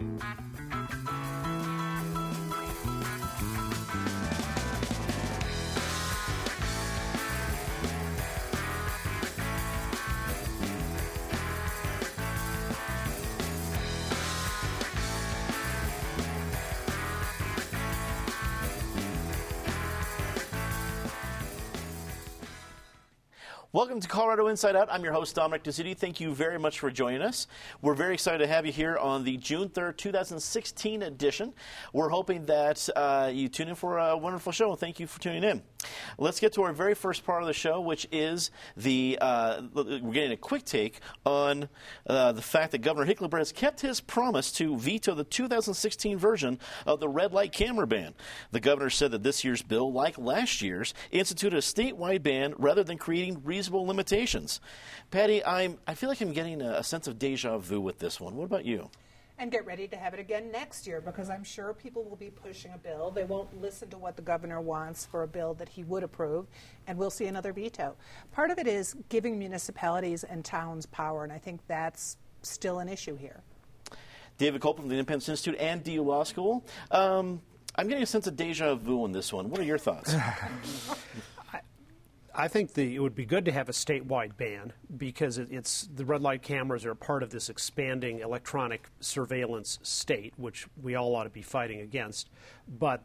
Bye. Welcome to Colorado Inside Out. I'm your host, Dominic Dezzutti. Thank you very much for joining us. We're very excited to have you here on the June 3rd, 2016 edition. We're hoping that uh, you tune in for a wonderful show. Thank you for tuning in. Let's get to our very first part of the show, which is the uh, we're getting a quick take on uh, the fact that Governor Hickenlooper has kept his promise to veto the 2016 version of the red light camera ban. The governor said that this year's bill, like last year's, instituted a statewide ban rather than creating reasonable limitations. Patty, I'm, I feel like I'm getting a sense of deja vu with this one. What about you? And get ready to have it again next year because I'm sure people will be pushing a bill. They won't listen to what the governor wants for a bill that he would approve, and we'll see another veto. Part of it is giving municipalities and towns power, and I think that's still an issue here. David Copeland from the Independence Institute and DU Law School. Um, I'm getting a sense of deja vu on this one. What are your thoughts? I think the, it would be good to have a statewide ban because it, it's the red light cameras are part of this expanding electronic surveillance state, which we all ought to be fighting against. But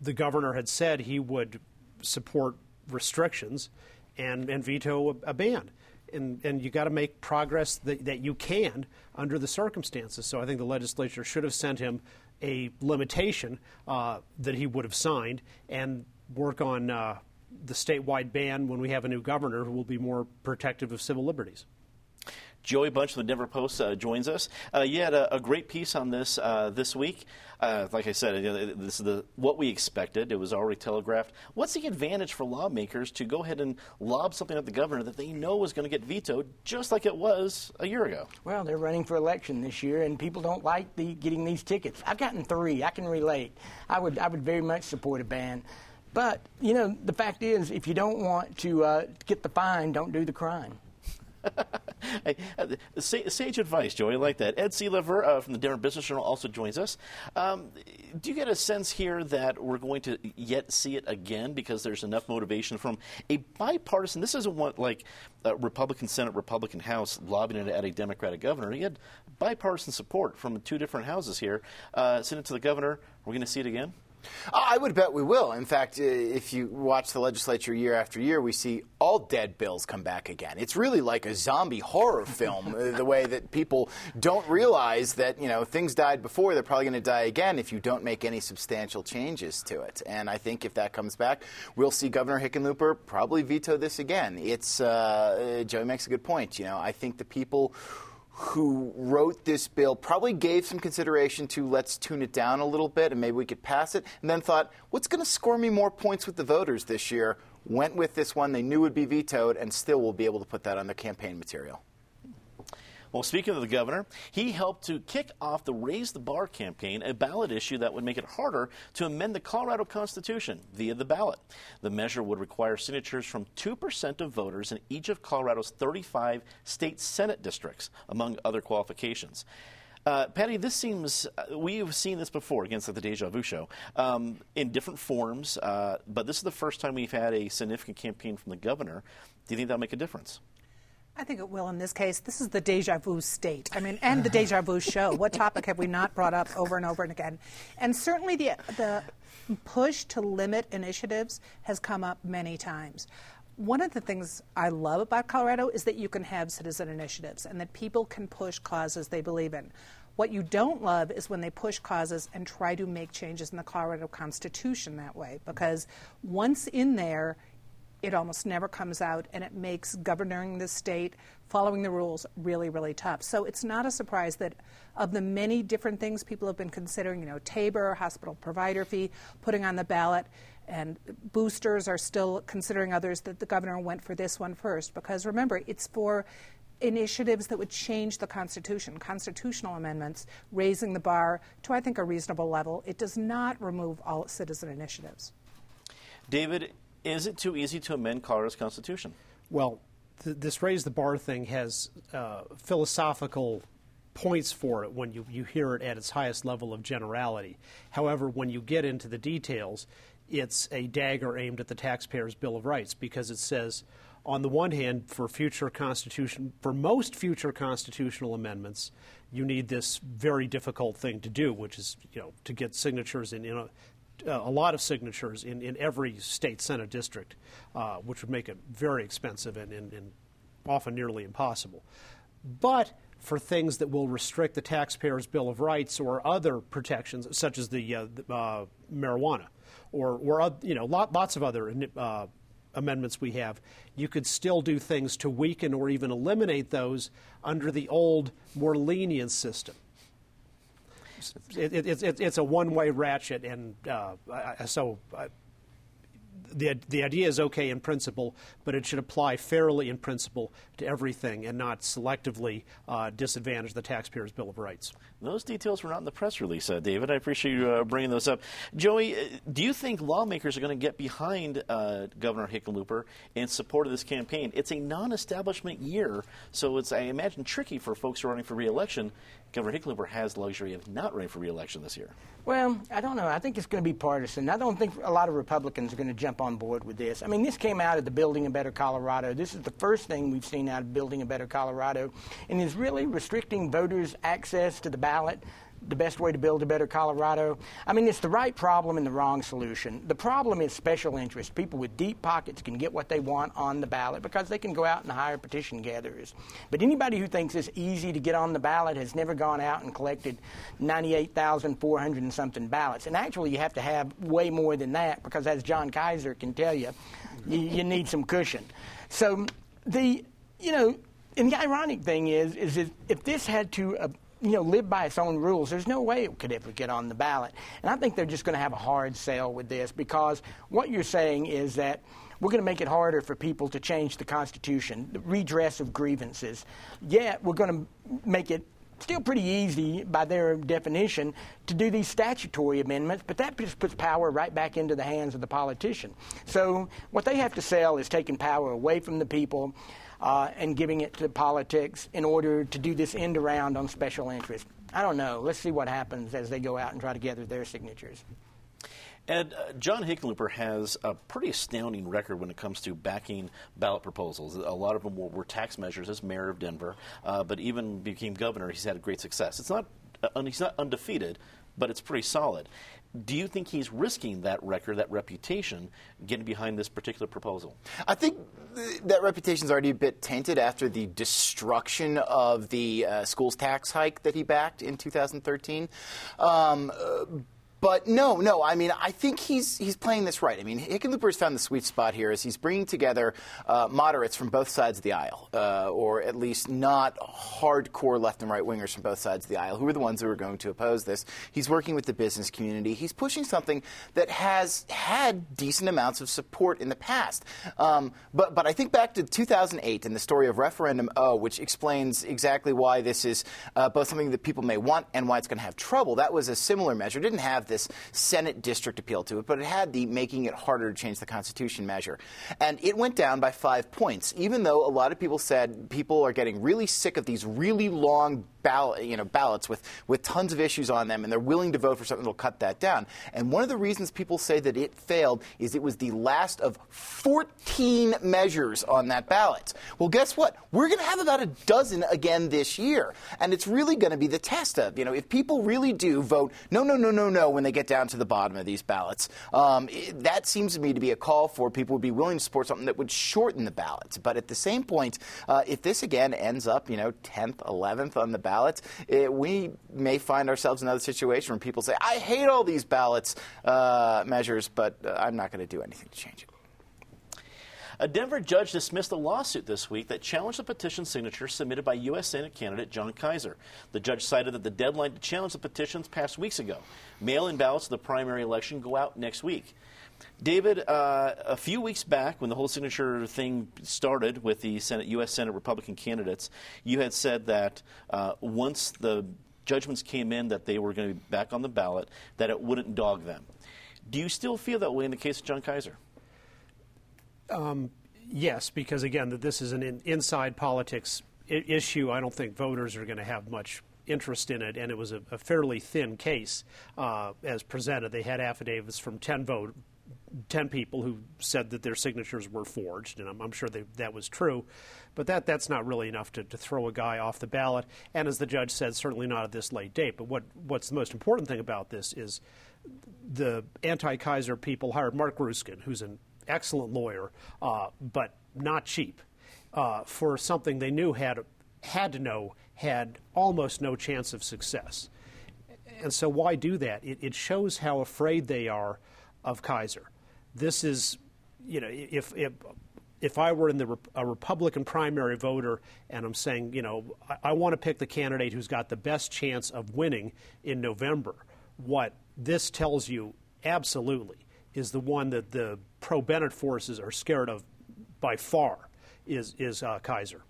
the governor had said he would support restrictions and, and veto a, a ban. And, and you got to make progress that, that you can under the circumstances. So I think the legislature should have sent him a limitation uh, that he would have signed and work on uh, the statewide ban when we have a new governor who will be more protective of civil liberties. Joey Bunch from the Denver Post uh, joins us. Uh, you had a, a, great piece on this uh, this week. Uh, like I said, this is the, what we expected. It was already telegraphed. What's the advantage for lawmakers to go ahead and lob something at the governor that they know is going to get vetoed, just like it was a year ago? Well, they're running for election this year, and people don't like the, getting these tickets. I've gotten three. I can relate. I would I would very much support a ban. But, you know, the fact is, if you don't want to uh, get the fine, don't do the crime. uh, sage advice, Joey. I like that. Ed Sealover uh, from the Denver Business Journal also joins us. Um, do you get a sense here that we're going to yet see it again because there's enough motivation from a bipartisan? This isn't what like Republican Senate, Republican House lobbying it at a Democratic governor. You had bipartisan support from two different houses here. Uh, send it to the governor. We're going to see it again. I would bet we will. In fact, uh, if you watch the legislature year after year, we see all dead bills come back again. It's really like a zombie horror film, uh, the way that people don't realize that, you know, things died before, they're probably going to die again if you don't make any substantial changes to it. And I think if that comes back, we'll see Governor Hickenlooper probably veto this again. It's, uh, Joey makes a good point. You know, I think the people who wrote this bill probably gave some consideration to let's tune it down a little bit and maybe we could pass it, and then thought, what's going to score me more points with the voters this year? Went with this one they knew would be vetoed and still will be able to put that on their campaign material. Well, speaking of the governor, he helped to kick off the Raise the Bar campaign, a ballot issue that would make it harder to amend the Colorado Constitution via the ballot. The measure would require signatures from 2% of voters in each of Colorado's 35 state Senate districts, among other qualifications. Uh, Patty, this seems, uh, we've seen this before against the Deja Vu show um, in different forms, uh, but this is the first time we've had a significant campaign from the governor. Do you think that'll make a difference? I think it will in this case. This is the deja vu state. I mean, and the deja vu show. What topic have we not brought up over and over and again? And certainly the, the push to limit initiatives has come up many times. One of the things I love about Colorado is that you can have citizen initiatives and that people can push causes they believe in. What you don't love is when they push causes and try to make changes in the Colorado Constitution that way, because once in there, it almost never comes out, and it makes governing the state, following the rules, really, really tough. So it's not a surprise that of the many different things people have been considering, you know, TABOR, hospital provider fee, putting on the ballot, and boosters are still considering others, that the governor went for this one first. Because remember, it's for initiatives that would change the Constitution, constitutional amendments, raising the bar to, I think, a reasonable level. It does not remove all citizen initiatives. David, is it too easy to amend Colorado's constitution? Well, th- this raise the bar thing has uh, philosophical points for it when you, you hear it at its highest level of generality. However, when you get into the details, it's a dagger aimed at the taxpayer's Bill of Rights because it says, on the one hand, for future constitution, for most future constitutional amendments, you need this very difficult thing to do, which is you know to get signatures in, in a, a lot of signatures in, in every state senate district, uh, which would make it very expensive and, and, and often nearly impossible. But for things that will restrict the taxpayer's Bill of Rights or other protections, such as the, uh, the uh, marijuana, or, or you know, lot, lots of other uh, amendments we have, you could still do things to weaken or even eliminate those under the old, more lenient system. It, it, it, it's a one-way ratchet, and uh, so the, the idea is okay in principle, but it should apply fairly in principle to everything and not selectively uh, disadvantage the taxpayer's Bill of Rights. Those details were not in the press release, uh, David. I appreciate you uh, bringing those up. Joey, uh, do you think lawmakers are going to get behind uh, Governor Hickenlooper in support of this campaign? It's a non establishment year, so it's, I imagine, tricky for folks running for reelection. Governor Hickenlooper has the luxury of not running for reelection this year. Well, I don't know. I think it's going to be partisan. I don't think a lot of Republicans are going to jump on board with this. I mean, this came out of the Building a Better Colorado. This is the first thing we've seen out of Building a Better Colorado, and is really restricting voters' access to the ballot the best way to build a better Colorado? I mean, it's the right problem and the wrong solution. The problem is special interest. People with deep pockets can get what they want on the ballot because they can go out and hire petition gatherers. But anybody who thinks it's easy to get on the ballot has never gone out and collected 98,400 and something ballots. And actually, you have to have way more than that because, as Jon Keyser can tell you, you, you need some cushion. So the, you know, and the ironic thing is, is if this had to uh, you know, live by its own rules. There's no way it could ever get on the ballot. And I think they're just going to have a hard sell with this because what you're saying is that we're going to make it harder for people to change the Constitution, the redress of grievances. Yet we're going to make it still pretty easy by their definition to do these statutory amendments, but that just puts power right back into the hands of the politician. So what they have to sell is taking power away from the people uh, and giving it to politics in order to do this end around on special interest. I don't know. Let's see what happens as they go out and try to gather their signatures. And uh, John Hickenlooper has a pretty astounding record when it comes to backing ballot proposals. A lot of them were, were tax measures as mayor of Denver, uh, but even became governor. He's had great success. It's not uh, he's not undefeated, but it's pretty solid. Do you think he's risking that record, that reputation, getting behind this particular proposal? I think th- that reputation's already a bit tainted after the destruction of the uh, schools tax hike that he backed in 2013. Um, uh, but no, no. I mean, I think he's he's playing this right. I mean, Hickenlooper's found the sweet spot here as he's bringing together uh, moderates from both sides of the aisle, uh, or at least not hardcore left and right wingers from both sides of the aisle, who are the ones who are going to oppose this. He's working with the business community. He's pushing something that has had decent amounts of support in the past. Um, but but I think back to 2008 and the story of Referendum O, which explains exactly why this is uh, both something that people may want and why it's going to have trouble. That was a similar measure. It didn't have this Senate district appeal to it, but it had the making it harder to change the Constitution measure. And it went down by five points, even though a lot of people said people are getting really sick of these really long ballot, you know, ballots with, with tons of issues on them, and they're willing to vote for something that will cut that down. And one of the reasons people say that it failed is it was the last of 14 measures on that ballot. Well, guess what? We're going to have about a dozen again this year. And it's really going to be the test of, you know, if people really do vote no, no, no, no, no when they get down to the bottom of these ballots, um, it, that seems to me to be a call for people would be willing to support something that would shorten the ballots. But at the same point, uh, if this again ends up, you know, 10th, 11th on the ballot, ballots, it, we may find ourselves in another situation where people say, I hate all these ballots uh, measures, but uh, I'm not going to do anything to change it. A Denver judge dismissed a lawsuit this week that challenged the petition signature submitted by U.S. Senate candidate Jon Keyser. The judge cited that the deadline to challenge the petitions passed weeks ago. Mail in ballots of the primary election go out next week. David, uh, a few weeks back, when the whole signature thing started with the Senate, U.S. Senate Republican candidates, you had said that uh, once the judgments came in that they were going to be back on the ballot, that it wouldn't dog them. Do you still feel that way in the case of Jon Keyser? Um, yes, because again, that this is an in, inside politics I- issue. I don't think voters are going to have much interest in it, and it was a, a fairly thin case uh, as presented. They had affidavits from 10 vote, 10 people who said that their signatures were forged, and I'm, I'm sure they, that was true. But that, that's not really enough to, to throw a guy off the ballot. And as the judge said, certainly not at this late date. But what, what's the most important thing about this is the anti Keyser people hired Mark Grueskin, who's an excellent lawyer, uh, but not cheap, uh, for something they knew had, had to know had almost no chance of success. And so, why do that? It, it shows how afraid they are of Keyser. This is, you know, if, if if I were in the a Republican primary voter and I'm saying, you know, I, I want to pick the candidate who's got the best chance of winning in November, what this tells you absolutely is the one that the pro Bennet forces are scared of by far is is uh, Keyser.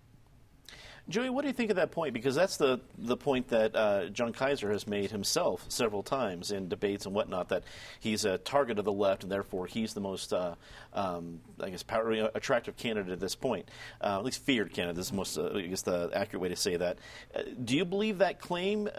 Joey, what do you think of that point? Because that's the, the point that uh, Jon Keyser has made himself several times in debates and whatnot, that he's a target of the left and therefore he's the most, uh, um, I guess, power, attractive candidate at this point. Uh, at least feared candidate is the most, uh, I guess, the accurate way to say that. Uh, do you believe that claim?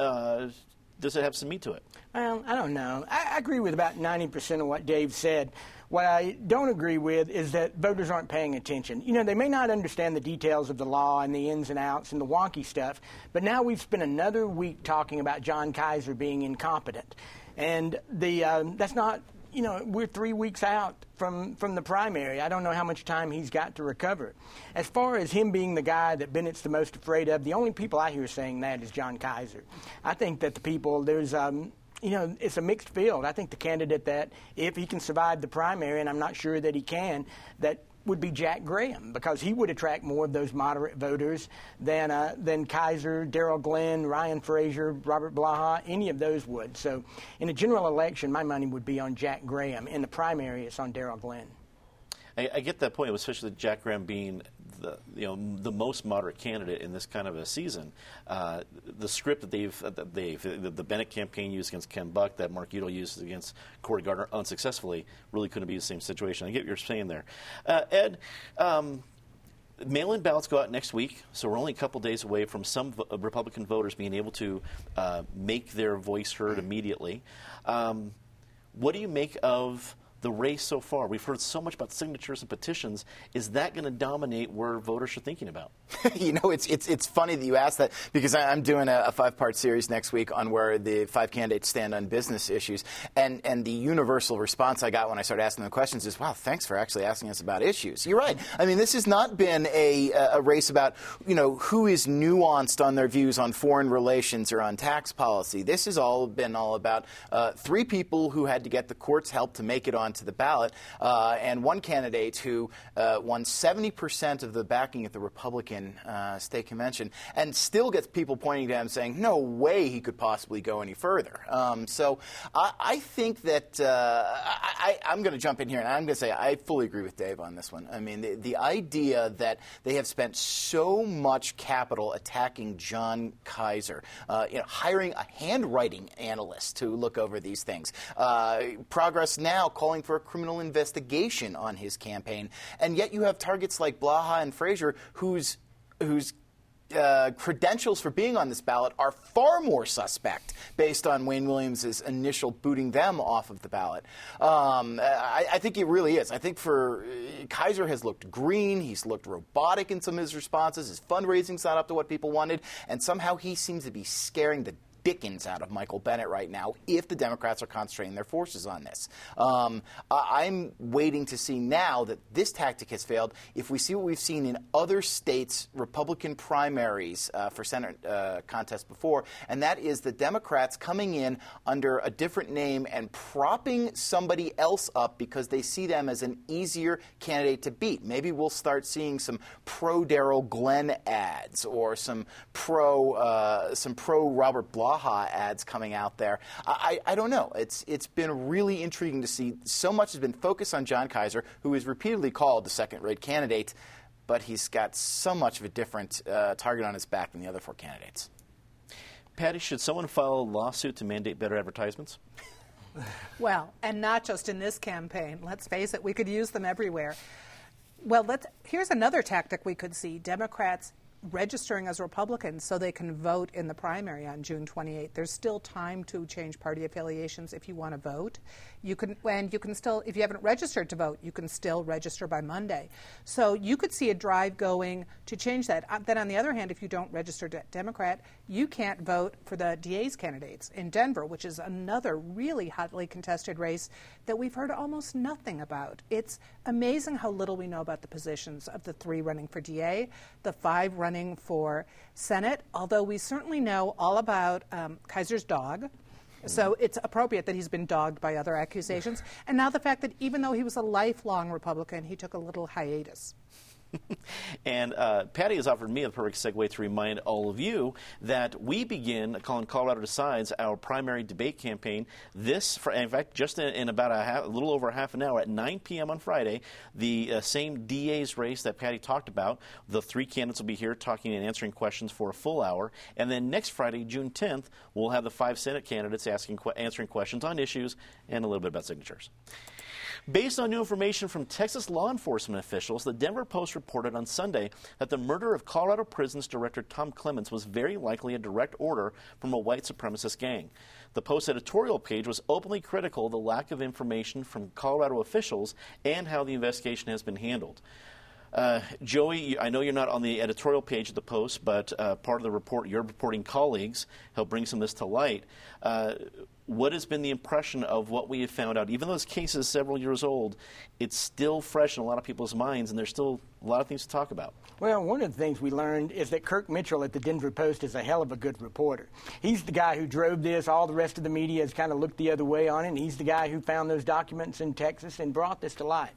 Does it have some meat to it? Well, I don't know. I, I agree with about 90% of what Dave said. What I don't agree with is that voters aren't paying attention. You know, they may not understand the details of the law and the ins and outs and the wonky stuff, but now we've spent another week talking about Jon Keyser being incompetent. And the, um, that's not you know, we're three weeks out from, from the primary. I don't know how much time he's got to recover. As far as him being the guy that Bennet's the most afraid of, the only people I hear saying that is Jon Keyser. I think that the people, there's, um, you know, it's a mixed field. I think the candidate that, if he can survive the primary, and I'm not sure that he can, that would be Jack Graham because he would attract more of those moderate voters than uh, than Keyser, Darryl Glenn, Ryan Frazier, Robert Blaha, any of those would. So, in a general election, my money would be on Jack Graham. In the primary, it's on Darryl Glenn. I, I, get that point, especially Jack Graham being the you know the most moderate candidate in this kind of a season. Uh, the script that they've that they've the, the, Bennet campaign used against Ken Buck, that Mark Udall used against Cory Gardner unsuccessfully, really couldn't be the same situation. I get what you're saying there, uh, Ed. Um, Mail-in ballots go out next week, so we're only a couple days away from some Republican voters being able to uh, make their voice heard immediately. Um, what do you make of the race so far? We've heard so much about signatures and petitions. Is that going to dominate where voters are thinking about? you know, it's, it's, it's funny that you asked that because I, am doing a, a five part series next week on where the five candidates stand on business issues. And, and the universal response I got when I started asking the questions is, wow, thanks for actually asking us about issues. You're right. I mean, this has not been a, a race about, you know, who is nuanced on their views on foreign relations or on tax policy. This has all been all about uh, three people who had to get the court's help to make it on onto the ballot, uh, and one candidate who uh, won 70% of the backing at the Republican uh, state convention and still gets people pointing to him saying, no way he could possibly go any further. Um, so I, I, think that I, am going to jump in here and I'm going to say I fully agree with Dave on this one. I mean, the, the idea that they have spent so much capital attacking Jon Keyser, uh, you know, hiring a handwriting analyst to look over these things, uh, Progress Now calling calling for a criminal investigation on his campaign. And yet you have targets like Blaha and Frazier whose whose uh, credentials for being on this ballot are far more suspect based on Wayne Williams' initial booting them off of the ballot. Um, I, I, think it really is. I think for uh, Keyser has looked green. He's looked robotic in some of his responses. His fundraising's not up to what people wanted, and somehow he seems to be scaring the dickens out of Michael Bennet right now if the Democrats are concentrating their forces on this. Um, I'm waiting to see now that this tactic has failed. If we see what we've seen in other states' Republican primaries uh, for Senate uh, contests before, and that is the Democrats coming in under a different name and propping somebody else up because they see them as an easier candidate to beat. Maybe we'll start seeing some pro Darryl Glenn ads or some pro uh, some pro Robert Blah Baja ads coming out there. I, I, don't know. It's it's been really intriguing to see. So much has been focused on Jon Keyser, who is repeatedly called the second-rate candidate, but he's got so much of a different uh, target on his back than the other four candidates. Patty, should someone file a lawsuit to mandate better advertisements? well, and not just in this campaign. Let's face it, we could use them everywhere. Well, let's, here's another tactic we could see Democrats registering as Republicans so they can vote in the primary on June 28th. There's still time to change party affiliations if you want to vote. You can, and you can still, if you haven't registered to vote, you can still register by Monday. So you could see a drive going to change that. Uh, then, on the other hand, if you don't register Democrat, you can't vote for the DA's candidates in Denver, which is another really hotly contested race that we've heard almost nothing about. It's amazing how little we know about the positions of the three running for DA, the five running for Senate, although we certainly know all about um, Keyser's dog. So it's appropriate that he's been dogged by other accusations. And now the fact that even though he was a lifelong Republican, he took a little hiatus. and uh, Patty has offered me a perfect segue to remind all of you that we begin calling Colorado Decides our primary debate campaign this, in fact, just in, in about a, half, a, little over half an hour at 9 p.m. on Friday, the uh, same DA's race that Patty talked about. The three candidates will be here talking and answering questions for a full hour. And then next Friday, June 10th, we'll have the five Senate candidates asking, answering questions on issues and a little bit about signatures. Based on new information from Texas law enforcement officials, the Denver Post reported on Sunday that the murder of Colorado Prisons Director Tom Clements was very likely a direct order from a white supremacist gang. The Post editorial page was openly critical of the lack of information from Colorado officials and how the investigation has been handled. Uh, Joey, I know you're not on the editorial page of the Post, but uh, part of the report, your reporting colleagues helped bring some of this to light. Uh, what has been the impression of what we have found out? Even though this case is several years old, it's still fresh in a lot of people's minds, and there's still a lot of things to talk about. Well, one of the things we learned is that Kirk Mitchell at the Denver Post is a hell of a good reporter. He's the guy who drove this. All the rest of the media has kind of looked the other way on it, and he's the guy who found those documents in Texas and brought this to life.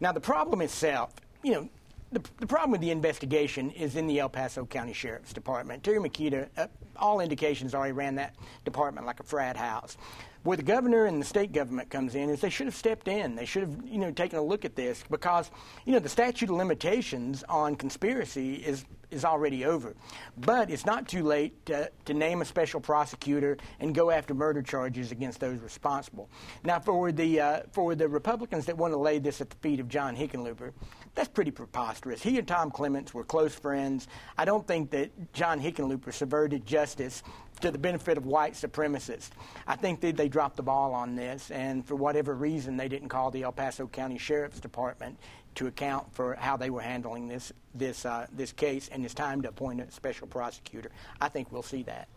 Now, the problem itself, you know, the, the, problem with the investigation is in the El Paso County Sheriff's Department. Terry Maketa, uh, all indications are he ran that department like a frat house. Where the governor and the state government comes in is they should have stepped in. They should have, you know, taken a look at this because, you know, the statute of limitations on conspiracy is is already over. But it's not too late to, to name a special prosecutor and go after murder charges against those responsible. Now, for the uh, for the Republicans that want to lay this at the feet of John Hickenlooper, that's pretty preposterous. He and Tom Clements were close friends. I don't think that John Hickenlooper subverted justice to the benefit of white supremacists. I think that they dropped the ball on this, and for whatever reason, they didn't call the El Paso County Sheriff's Department to account for how they were handling this this uh, this case, and it's time to appoint a special prosecutor. I think we'll see that.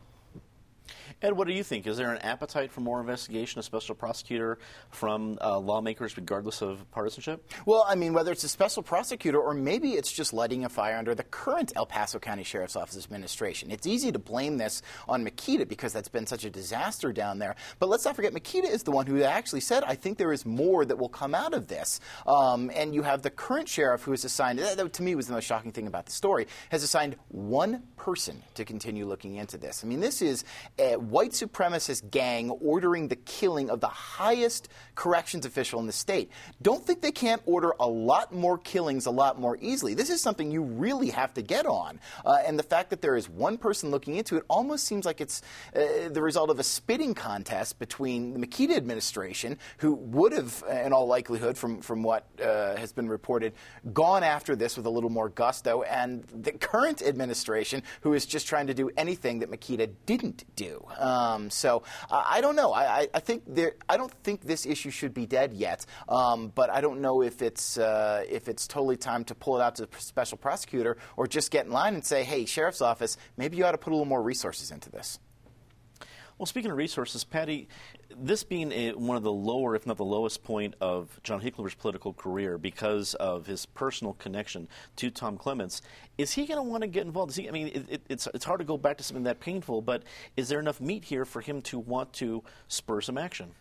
Ed, what do you think? Is there an appetite for more investigation, a special prosecutor from uh, lawmakers, regardless of partisanship? Well, I mean, whether it's a special prosecutor or maybe it's just lighting a fire under the current El Paso County Sheriff's Office administration. It's easy to blame this on Maketa because that's been such a disaster down there. But let's not forget, Maketa is the one who actually said, I think there is more that will come out of this. Um, and you have the current sheriff who is assigned, that, to me was the most shocking thing about the story, has assigned one person to continue looking into this. I mean, this is a white supremacist gang ordering the killing of the highest corrections official in the state. Don't think they can't order a lot more killings a lot more easily. This is something you really have to get on. Uh, and the fact that there is one person looking into it almost seems like it's uh, the result of a spitting contest between the Maketa administration, who would have, uh, in all likelihood, from, from what uh, has been reported, gone after this with a little more gusto, and the current administration, who is just trying to do anything that Maketa didn't do. Um, so I don't know. I, I, think there. I don't think this issue should be dead yet. Um, but I don't know if it's uh, if it's totally time to pull it out to the special prosecutor or just get in line and say, "Hey, sheriff's office, maybe you ought to put a little more resources into this." Well, speaking of resources, Patty, this being a, one of the lower, if not the lowest point of John Hickenlooper's political career because of his personal connection to Tom Clements, is he going to want to get involved? He, I mean, it, it, it's, it's hard to go back to something that painful, but is there enough meat here for him to want to spur some action?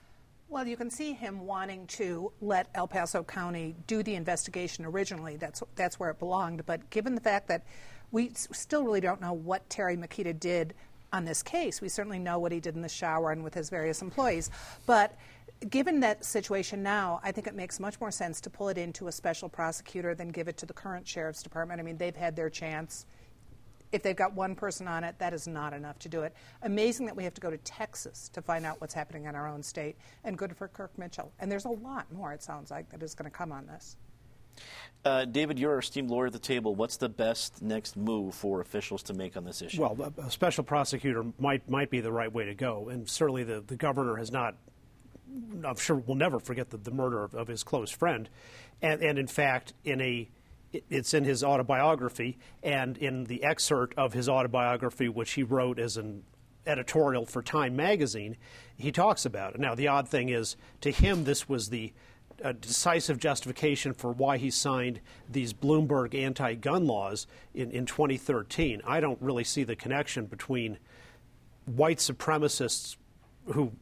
Well, you can see him wanting to let El Paso County do the investigation originally. That's, that's where it belonged. But given the fact that we still really don't know what Terry Maketa did on this case. We certainly know what he did in the shower and with his various employees. But given that situation now, I think it makes much more sense to pull it into a special prosecutor than give it to the current sheriff's department. I mean, they've had their chance. If they've got one person on it, that is not enough to do it. Amazing that we have to go to Texas to find out what's happening in our own state, and good for Kirk Mitchell. And there's a lot more, it sounds like, that is going to come on this. Uh, David, you're our esteemed lawyer at the table. What's the best next move for officials to make on this issue? Well, a special prosecutor might might be the right way to go, and certainly the, the governor has not. I'm sure will never forget the, the murder of, of, his close friend, and and in fact, in a it's in his autobiography, and in the excerpt of his autobiography, which he wrote as an editorial for Time magazine, he talks about it. Now, the odd thing is, to him, this was the a decisive justification for why he signed these Bloomberg anti gun laws in, in 2013. I don't really see the connection between white supremacists who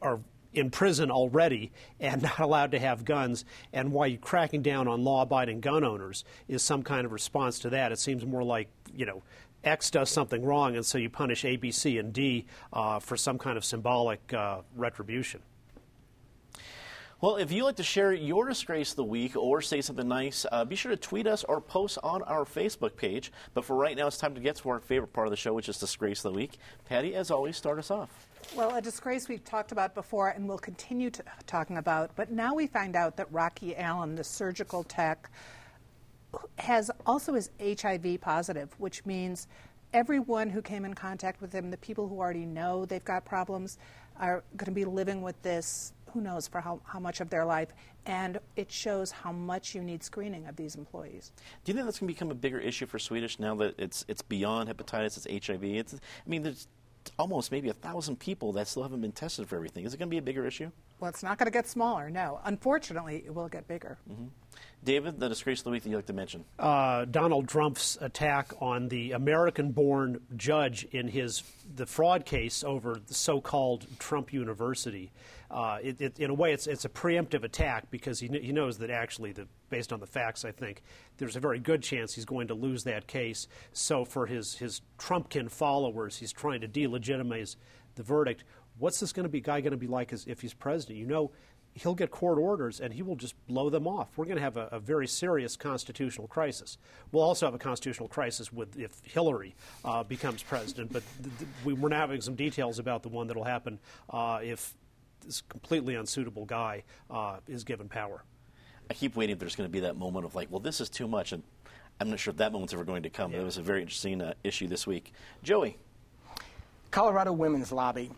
are in prison already and not allowed to have guns, and why you cracking down on law abiding gun owners is some kind of response to that. It seems more like, you know, X does something wrong, and so you punish A, B, C, and D uh, for some kind of symbolic uh, retribution. Well, if you'd like to share your disgrace of the week or say something nice, uh, be sure to tweet us or post on our Facebook page. But for right now, it's time to get to our favorite part of the show, which is Disgrace of the Week. Patty, as always, start us off. Well, a disgrace we've talked about before and we'll continue talking about, but now we find out that Rocky Allen, the surgical tech, has also is HIV positive, which means everyone who came in contact with him, the people who already know they've got problems, are going to be living with this who knows for how, how much of their life, and it shows how much you need screening of these employees. Do you think that's going to become a bigger issue for Swedish now that it's it's beyond hepatitis, it's HIV? It's, I mean, there's almost maybe a thousand people that still haven't been tested for everything. Is it going to be a bigger issue? Well, it's not going to get smaller. No, unfortunately, it will get bigger. Mm-hmm. David, the disgrace of the week that you'd like to mention? Uh, Donald Trump's attack on the American-born judge in his the fraud case over the so-called Trump University. Uh, it, it, in a way, it's, it's a preemptive attack because he, kn- he knows that actually, the, based on the facts, I think, there's a very good chance he's going to lose that case. So for his, his Trumpkin followers, he's trying to delegitimize the verdict. What's this going to be guy going to be like as, if he's president? You know, he'll get court orders and he will just blow them off. We're going to have a, a, very serious constitutional crisis. We'll also have a constitutional crisis with if Hillary uh, becomes president, but th- th- we, are now having some details about the one that will happen uh, if this completely unsuitable guy uh, is given power. I keep waiting if there's going to be that moment of like, well, this is too much, and I'm not sure if that moment's ever going to come. Yeah. It was a very interesting uh, issue this week. Joey. Colorado Women's Lobby.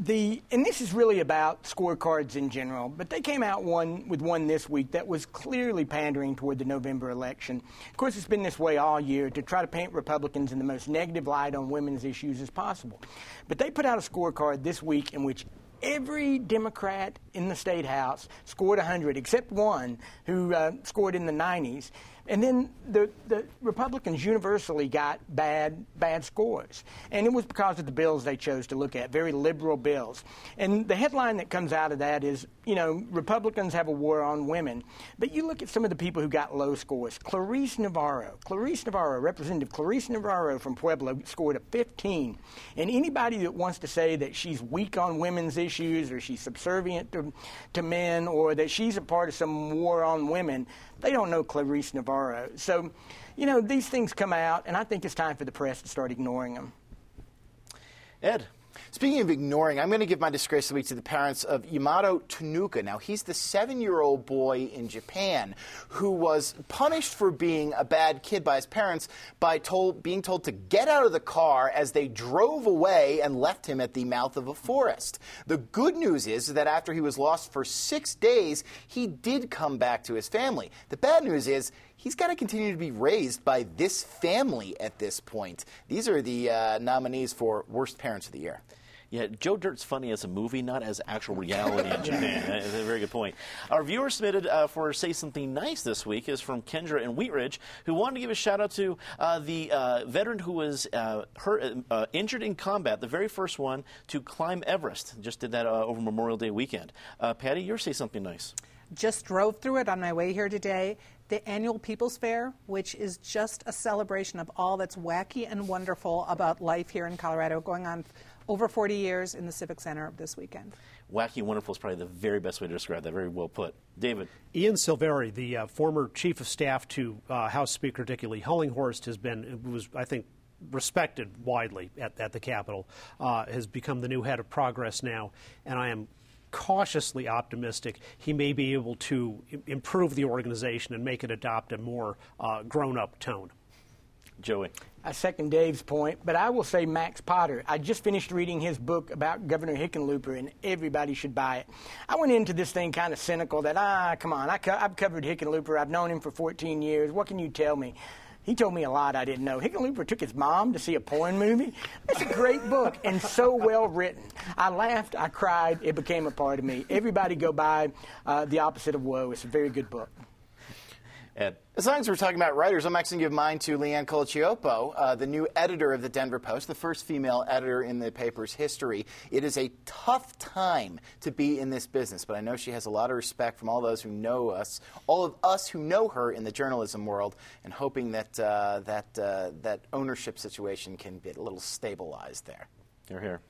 The, and this is really about scorecards in general, but they came out one with one this week that was clearly pandering toward the November election. Of course, it's been this way all year to try to paint Republicans in the most negative light on women's issues as possible. But they put out a scorecard this week in which every Democrat in the state house scored 100, except one who uh, scored in the 90s. And then the, the Republicans universally got bad, bad scores. And it was because of the bills they chose to look at, very liberal bills. And the headline that comes out of that is, you know, Republicans have a war on women. But you look at some of the people who got low scores. Clarice Navarro, Clarice Navarro, Representative Clarice Navarro from Pueblo scored a 15. And anybody that wants to say that she's weak on women's issues or she's subservient to, to men or that she's a part of some war on women, they don't know Clarice Navarro. So, you know, these things come out, and I think it's time for the press to start ignoring them. Ed. Speaking of ignoring, I'm going to give my disgrace of the week to the parents of Yamato Tanooka. Now, he's the seven year old boy in Japan who was punished for being a bad kid by his parents by told, being told to get out of the car as they drove away and left him at the mouth of a forest. The good news is that after he was lost for six days, he did come back to his family. The bad news is he's got to continue to be raised by this family at this point. These are the uh, nominees for Worst Parents of the Year. Yeah, Joe Dirt's funny as a movie, not as actual reality in Japan. That's a very good point. Our viewer submitted uh, for Say Something Nice this week is from Kendra in Wheat Ridge, who wanted to give a shout out to uh, the uh, veteran who was uh, hurt, uh, injured in combat, the very first one to climb Everest. Just did that uh, over Memorial Day weekend. Patty, you're Say Something Nice. Just drove through it on my way here today the annual People's Fair, which is just a celebration of all that's wacky and wonderful about life here in Colorado, going on over 40 years in the Civic Center this weekend. Wacky and wonderful is probably the very best way to describe that. Very well put. David. Ian Silverii, the uh, former chief of staff to uh, House Speaker Dickie Lee Hullinghorst, has been, was, I think, respected widely at, at the Capitol, uh, has become the new head of Progress now, and I am cautiously optimistic he may be able to improve the organization and make it adopt a more uh, grown up tone. Joey. I second Dave's point, but I will say Max Potter. I just finished reading his book about Governor Hickenlooper, and everybody should buy it. I went into this thing kind of cynical that, ah, come on, I co- I've covered Hickenlooper. I've known him for 14 years. What can you tell me? He told me a lot I didn't know. Hickenlooper took his mom to see a porn movie. It's a great book and so well written. I laughed, I cried, it became a part of me. Everybody go buy uh, The Opposite of Woe. It's a very good book. Ed. As long as we're talking about writers, I'm actually going to give mine to Leanne Colacioppo, uh, the new editor of the Denver Post, the first female editor in the paper's history. It is a tough time to be in this business, but I know she has a lot of respect from all those who know us, all of us who know her in the journalism world, and hoping that uh, that uh, that ownership situation can be a little stabilized there. You're here.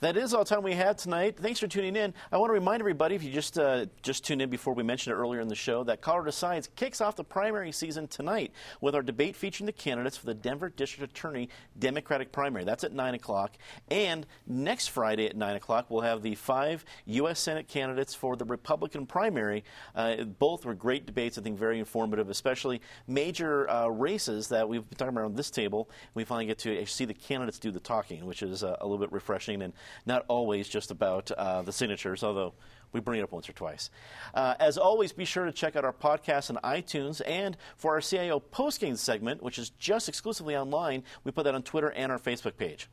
That is all the time we have tonight. Thanks for tuning in. I want to remind everybody, if you just uh, just tuned in before we mentioned it earlier in the show, that Colorado Decides kicks off the primary season tonight with our debate featuring the candidates for the Denver District Attorney Democratic primary. That's at 9 o'clock. And next Friday at 9 o'clock, we'll have the five U.S. Senate candidates for the Republican primary. Uh, both were great debates, I think very informative, especially major uh, races that we've been talking about on this table. We finally get to see the candidates do the talking, which is uh, a little bit refreshing and not always just about uh, the signatures, although we bring it up once or twice. Uh, as always, be sure to check out our podcast on iTunes. And for our CIO postgame segment, which is just exclusively online, we put that on Twitter and our Facebook page.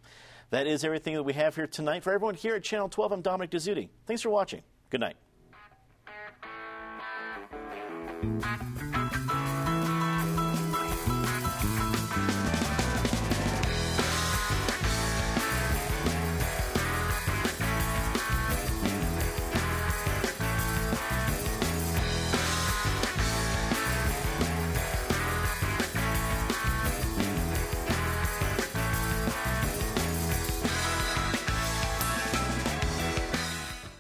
That is everything that we have here tonight. For everyone here at Channel 12, I'm Dominic Dezzutti. Thanks for watching. Good night.